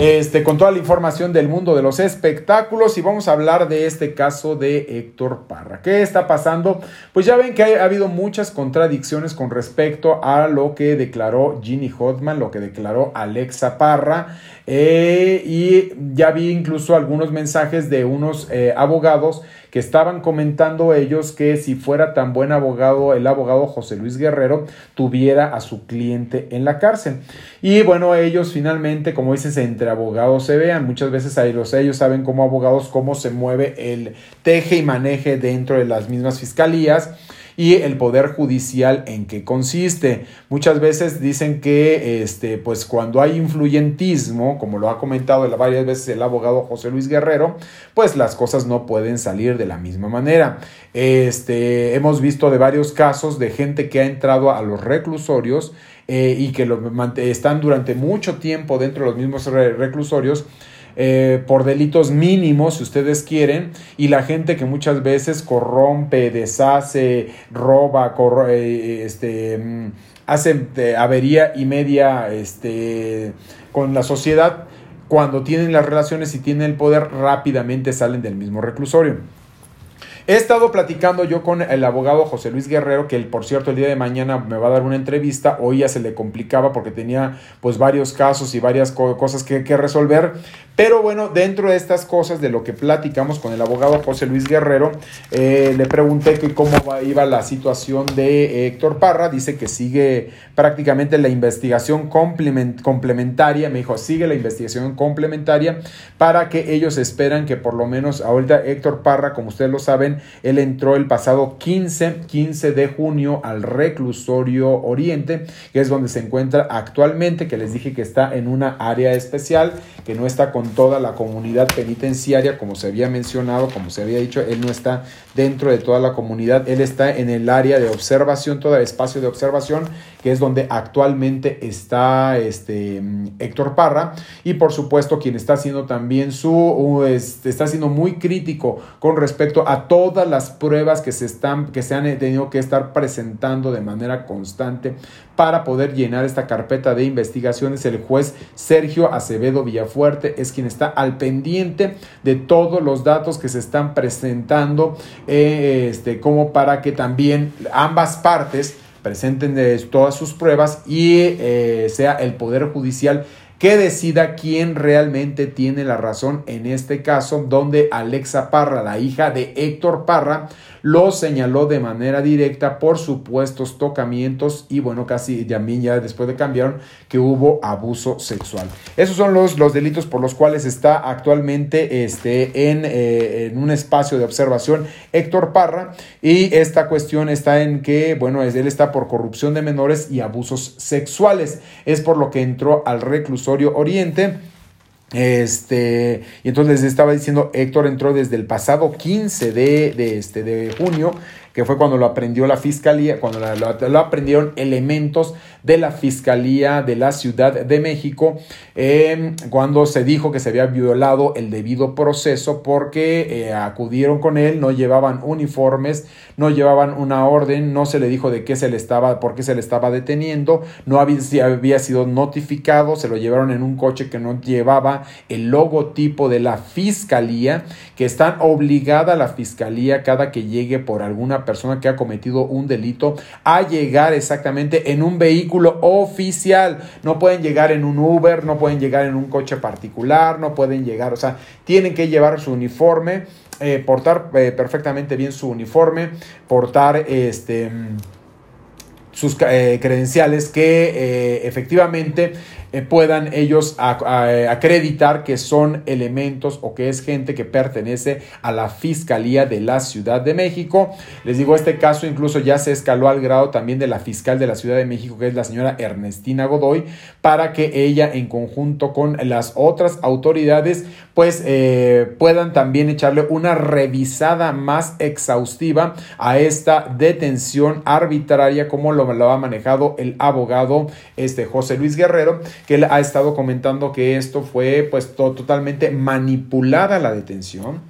Este, con toda la información del mundo de los espectáculos y vamos a hablar de este caso de Héctor Parra. ¿Qué está pasando? Pues ya ven que ha, habido muchas contradicciones con respecto a lo que declaró Ginny Hotman, lo que declaró Alexa Parra eh, y ya vi incluso algunos mensajes de unos eh, abogados que estaban comentando ellos que si fuera tan buen abogado el abogado José Luis Guerrero tuviera a su cliente en la cárcel. Y bueno, ellos finalmente, como dices, entre abogados se vean. Muchas veces ahí los ellos saben como abogados cómo se mueve el teje y maneje dentro de las mismas fiscalías y el poder judicial en qué consiste. Muchas veces dicen que este, pues cuando hay influyentismo, como lo ha comentado varias veces el abogado José Luis Guerrero, pues las cosas no pueden salir de la misma manera. Este, hemos visto de varios casos de gente que ha entrado a los reclusorios eh, y que lo, están durante mucho tiempo dentro de los mismos reclusorios eh, por delitos mínimos, si ustedes quieren, y la gente que muchas veces corrompe, deshace, roba, eh, este, mm, hace eh, avería y media este, con la sociedad, cuando tienen las relaciones y tienen el poder, rápidamente salen del mismo reclusorio. He estado platicando yo con el abogado José Luis Guerrero, que por cierto el día de mañana me va a dar una entrevista. Hoy ya se le complicaba porque tenía pues varios casos y varias cosas que, que resolver. Pero bueno, dentro de estas cosas de lo que platicamos con el abogado José Luis Guerrero, eh, le pregunté cómo iba la situación de Héctor Parra. Dice que sigue prácticamente la investigación complementaria. Me dijo, sigue la investigación complementaria para que ellos esperan que por lo menos ahorita Héctor Parra, como ustedes lo saben, él entró el pasado 15, 15 de junio al reclusorio Oriente, que es donde se encuentra actualmente, que les dije que está en una área especial, que no está con toda la comunidad penitenciaria, como se había mencionado, como se había dicho, él no está dentro de toda la comunidad, él está en el área de observación, todo el espacio de observación, que es donde actualmente está este Héctor Parra, y por supuesto quien está haciendo también su, este, está siendo muy crítico con respecto a todas las pruebas que se están, que se han tenido que estar presentando de manera constante para poder llenar esta carpeta de investigaciones. El juez Sergio Acevedo Villafuerte es quien está al pendiente de todos los datos que se están presentando, eh, este, como para que también ambas partes presenten todas sus pruebas y eh, sea el Poder Judicial que decida quién realmente tiene la razón en este caso, donde Alexa Parra, la hija de Héctor Parra, lo señaló de manera directa por supuestos tocamientos y bueno, casi ya después de cambiaron que hubo abuso sexual. Esos son los, los delitos por los cuales está actualmente este, en, eh, en un espacio de observación Héctor Parra y esta cuestión está en que, bueno, él está por corrupción de menores y abusos sexuales. Es por lo que entró al reclusorio Oriente este, y entonces estaba diciendo, Héctor entró desde el pasado 15 de, de, este, de junio que fue cuando lo aprendió la fiscalía, cuando lo, aprendieron elementos de la fiscalía de la Ciudad de México, em, cuando se dijo que se había violado el debido proceso porque eh, acudieron con él, no llevaban uniformes, no llevaban una orden, no se le dijo de qué se le estaba, por qué se le estaba deteniendo, no había, había sido notificado, se lo llevaron en un coche que no llevaba el logotipo de la fiscalía, que están obligada la fiscalía cada que llegue por alguna persona que ha cometido un delito a llegar exactamente en un vehículo oficial. No pueden llegar en un Uber, no pueden llegar en un coche particular, no pueden llegar, o sea, tienen que llevar su uniforme, eh, portar eh, perfectamente bien su uniforme, portar este sus eh, credenciales que efectivamente eh, puedan ellos acreditar que son elementos o que es gente que pertenece a la Fiscalía de la Ciudad de México. Les digo, este caso incluso ya se escaló al grado también de la fiscal de la Ciudad de México, que es la señora Ernestina Godoy, para que ella en conjunto con las otras autoridades pues eh, puedan también echarle una revisada más exhaustiva a esta detención arbitraria como lo, lo ha manejado el abogado este José Luis Guerrero que él ha estado comentando que esto fue pues totalmente manipulada la detención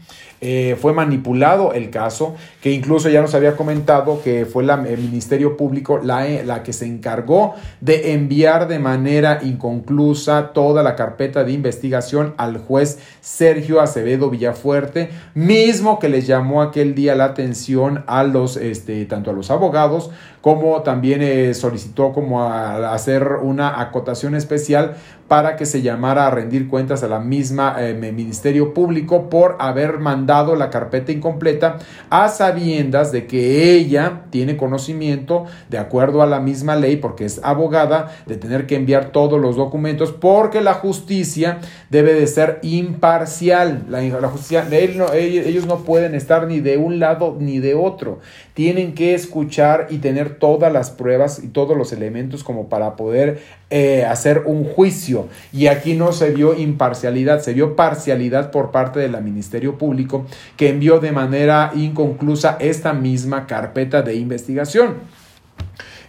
eh, fue manipulado el caso, que incluso ya nos había comentado que fue el Ministerio Público la, la que se encargó de enviar de manera inconclusa toda la carpeta de investigación al juez Sergio Acevedo Villafuerte, mismo que les llamó aquel día la atención a los, este, tanto a los abogados como también eh, solicitó como a, hacer una acotación especial para que se llamara a rendir cuentas a la misma eh, Ministerio Público por haber mandado la carpeta incompleta a sabiendas de que ella tiene conocimiento de acuerdo a la misma ley porque es abogada de tener que enviar todos los documentos porque la justicia debe de ser imparcial la, justicia ellos no pueden estar ni de un lado ni de otro tienen que escuchar y tener todas las pruebas y todos los elementos como para poder eh, hacer un juicio. Y aquí no se vio imparcialidad, se vio parcialidad por parte del Ministerio Público que envió de manera inconclusa esta misma carpeta de investigación.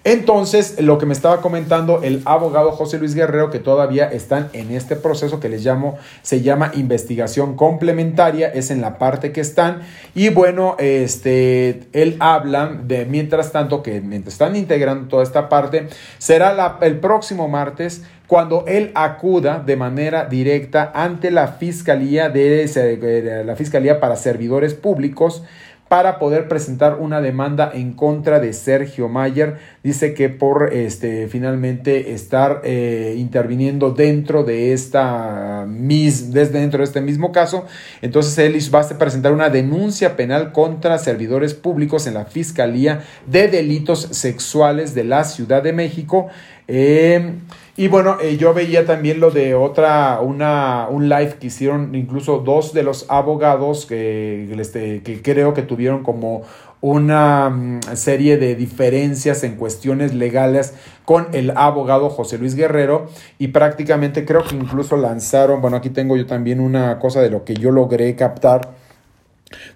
Entonces, lo que me estaba comentando el abogado José Luis Guerrero, que todavía están en este proceso que les llamo, se llama investigación complementaria, es en la parte que están. Y bueno, este, él habla de, mientras tanto, que mientras están integrando toda esta parte, será el próximo martes cuando él acuda de manera directa ante la Fiscalía de la Fiscalía para Servidores Públicos para poder presentar una demanda en contra de Sergio Mayer. Dice que por este, finalmente estar eh, interviniendo dentro de esta mis, desde dentro de este mismo caso, entonces él va a presentar una denuncia penal contra servidores públicos en la Fiscalía de Delitos Sexuales de la Ciudad de México. Eh, y bueno, eh, yo veía también lo de otra, una, un live que hicieron incluso dos de los abogados que, este, que creo que tuvieron como una mm, serie de diferencias en cuestiones legales con el abogado José Luis Guerrero y prácticamente creo que incluso lanzaron, bueno, aquí tengo yo también una cosa de lo que yo logré captar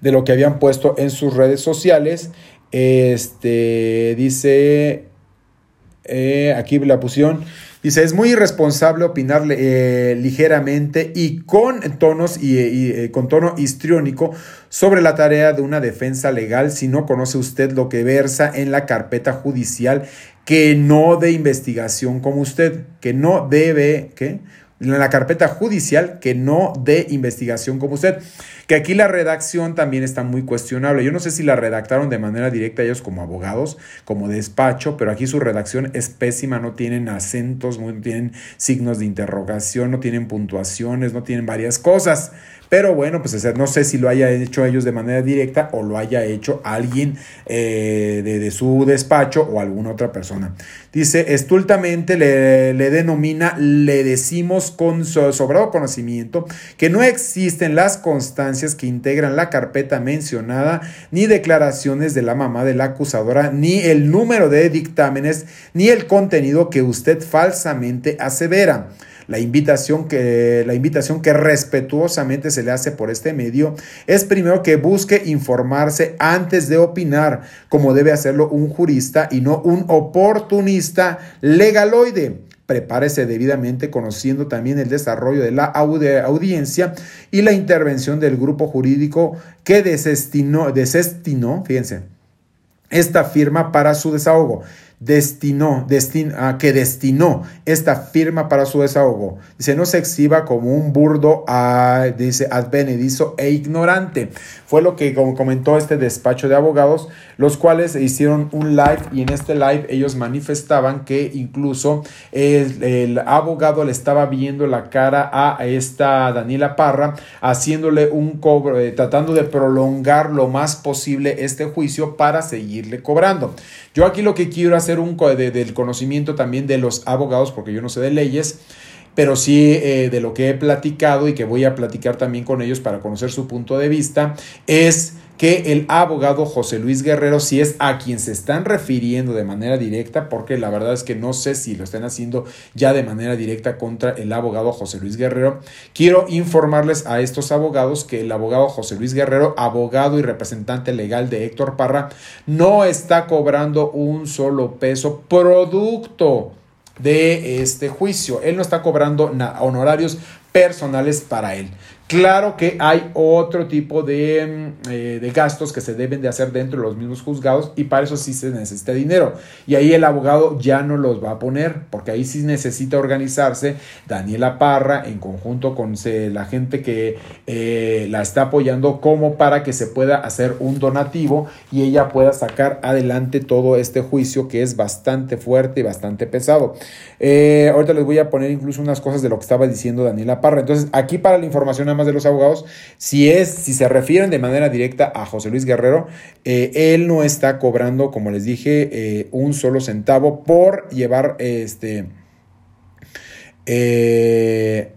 de lo que habían puesto en sus redes sociales. Este dice, eh, aquí la pusieron Dice, es muy irresponsable opinar eh, ligeramente y con tonos y, eh, con tono histriónico sobre la tarea de una defensa legal si no conoce usted lo que versa en la carpeta judicial que no de investigación como usted, que no debe, ¿qué? En la carpeta judicial que no de investigación como usted. Que aquí la redacción también está muy cuestionable. Yo no sé si la redactaron de manera directa ellos como abogados, como despacho, pero aquí su redacción es pésima, no tienen acentos, no tienen signos de interrogación, no tienen puntuaciones, no tienen varias cosas. Pero bueno, pues no sé si lo haya hecho ellos de manera directa o lo haya hecho alguien eh, de, su despacho o alguna otra persona. Dice, estultamente le, le denomina, le decimos con sobrado conocimiento que no existen las constancias que integran la carpeta mencionada, ni declaraciones de la mamá de la acusadora, ni el número de dictámenes, ni el contenido que usted falsamente asevera. La invitación que, la invitación que respetuosamente se le hace por este medio es primero que busque informarse antes de opinar, como debe hacerlo un jurista y no un oportunista legaloide. Prepárese debidamente conociendo también el desarrollo de la audiencia y la intervención del grupo jurídico que desestinó, desestinó fíjense, esta firma para su desahogo destinó, destin, ah, que destinó esta firma para su desahogo. Dice, no se exhiba como un burdo, ah, dice, advenedizo e ignorante. Fue lo que comentó este despacho de abogados, los cuales hicieron un live y en este live ellos manifestaban que incluso el, el abogado le estaba viendo la cara a esta Daniela Parra, haciéndole un cobro, eh, tratando de prolongar lo más posible este juicio para seguirle cobrando. Yo aquí lo que quiero hacer un del conocimiento también de los abogados, porque yo no sé de leyes, pero sí eh, de lo que he platicado y que voy a platicar también con ellos para conocer su punto de vista, es que el abogado José Luis Guerrero, si es a quien se están refiriendo de manera directa, porque la verdad es que no sé si lo están haciendo ya de manera directa contra el abogado José Luis Guerrero, quiero informarles a estos abogados que el abogado José Luis Guerrero, abogado y representante legal de Héctor Parra, no está cobrando un solo peso producto de este juicio. Él no está cobrando honorarios personales para él. Claro que hay otro tipo de, mm, eh, de, gastos que se deben de hacer dentro de los mismos juzgados y para eso sí se necesita dinero. Y ahí el abogado ya no los va a poner porque ahí sí necesita organizarse Daniela Parra en conjunto con la gente que eh, la está apoyando como para que se pueda hacer un donativo y ella pueda sacar adelante todo este juicio que es bastante fuerte y bastante pesado. Eh, ahorita les voy a poner incluso unas cosas de lo que estaba diciendo Daniela Parra. Entonces aquí para la información más de los abogados, si es, si se refieren de manera directa a José Luis Guerrero, eh, él no está cobrando, como les dije, eh, un solo centavo por llevar este. Eh,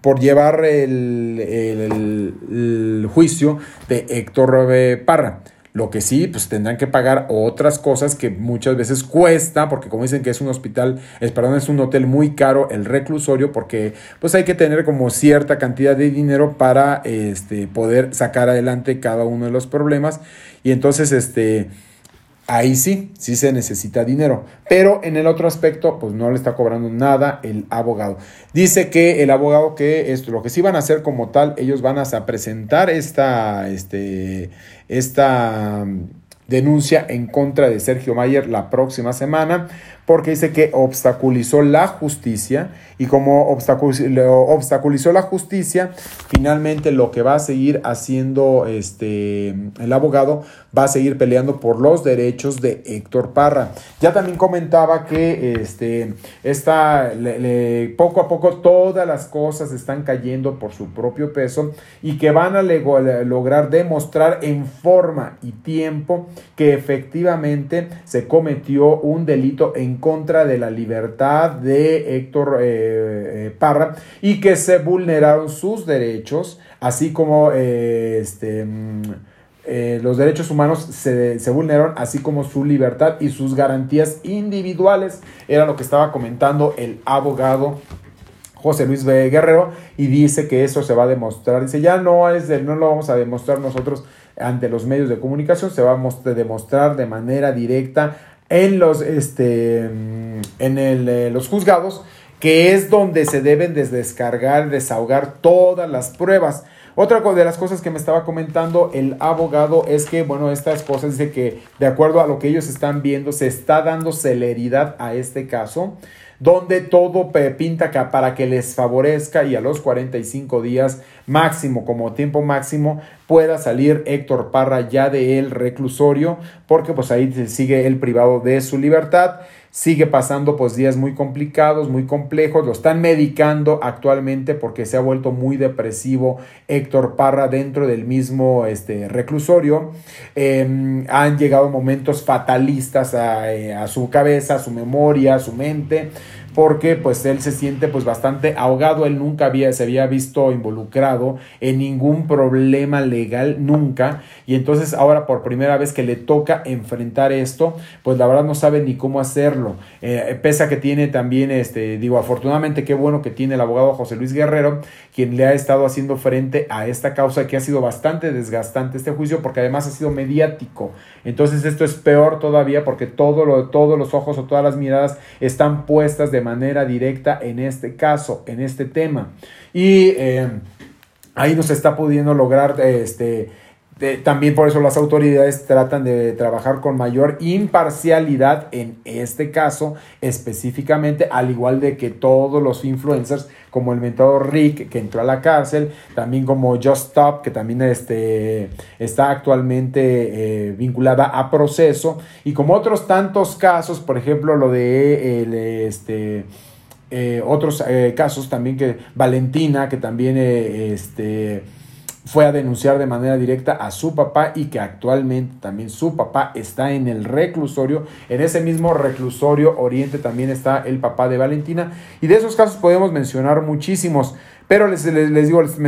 por llevar el, el, juicio de Héctor Parra. Lo que sí, pues tendrán que pagar otras cosas que muchas veces cuesta, porque como dicen que es un hospital, es, perdón, es un hotel muy caro el reclusorio, porque pues hay que tener como cierta cantidad de dinero para este, poder sacar adelante cada uno de los problemas. Y entonces, este, ahí sí, sí se necesita dinero. Pero en el otro aspecto, pues no le está cobrando nada el abogado. Dice que el abogado que esto, lo que sí van a hacer como tal, ellos van a presentar esta, este, esta denuncia en contra de Sergio Mayer la próxima semana porque dice que obstaculizó la justicia y como obstaculizó la justicia, finalmente lo que va a seguir haciendo este, el abogado va a seguir peleando por los derechos de Héctor Parra. Ya también comentaba que este, esta, poco a poco todas las cosas están cayendo por su propio peso y que van a lograr demostrar en forma y tiempo que efectivamente se cometió un delito en contra de la libertad de Héctor eh, eh, Parra y que se vulneraron sus derechos, así como eh, este, mm, los derechos humanos se, se, vulneraron, así como su libertad y sus garantías individuales. Era lo que estaba comentando el abogado José Luis. Guerrero y dice que eso se va a demostrar. Dice, ya no, es de, no lo vamos a demostrar nosotros ante los medios de comunicación, se va a demostrar de manera directa en los, este, en el, eh, los juzgados, que es donde se deben descargar, desahogar todas las pruebas. Otra de las cosas que me estaba comentando el abogado es que, bueno, estas cosas dice que de acuerdo a lo que ellos están viendo, se está dando celeridad a este caso donde todo pinta para que les favorezca y a los 45 días máximo, como tiempo máximo, pueda salir Héctor Parra ya de el reclusorio, porque pues ahí sigue el privado de su libertad. Sigue pasando pues días muy complicados, muy complejos, lo están medicando actualmente porque se ha vuelto muy depresivo Héctor Parra dentro del mismo este, reclusorio. Em, han llegado momentos fatalistas a, eh, a su cabeza, a su memoria, a su mente porque pues él se siente pues bastante ahogado, él nunca había, se había visto involucrado en ningún problema legal, nunca, y entonces ahora por primera vez que le toca enfrentar esto, pues la verdad no sabe ni cómo hacerlo, eh, pese a que tiene también, este, digo, afortunadamente qué bueno que tiene el abogado José Luis Guerrero, quien le ha estado haciendo frente a esta causa que ha sido bastante desgastante este juicio, porque además ha sido mediático, entonces esto es peor todavía porque todo lo, todos los ojos o todas las miradas están puestas de manera directa en este caso, en este tema. Y eh, ahí no se está pudiendo lograr este, también por eso las autoridades tratan de trabajar con mayor imparcialidad en este caso específicamente, al igual de que todos los influencers, como el mentado Rick, que entró a la cárcel, también como Just Stop, que también este, está actualmente eh, vinculada a proceso, y como otros tantos casos, por ejemplo, lo de este, eh, otros eh, casos también que Valentina, que también este, fue a denunciar de manera directa a su papá y que actualmente también su papá está en el reclusorio. En ese mismo reclusorio Oriente también está el papá de Valentina. Y de esos casos podemos mencionar muchísimos. Pero les, les, les digo, me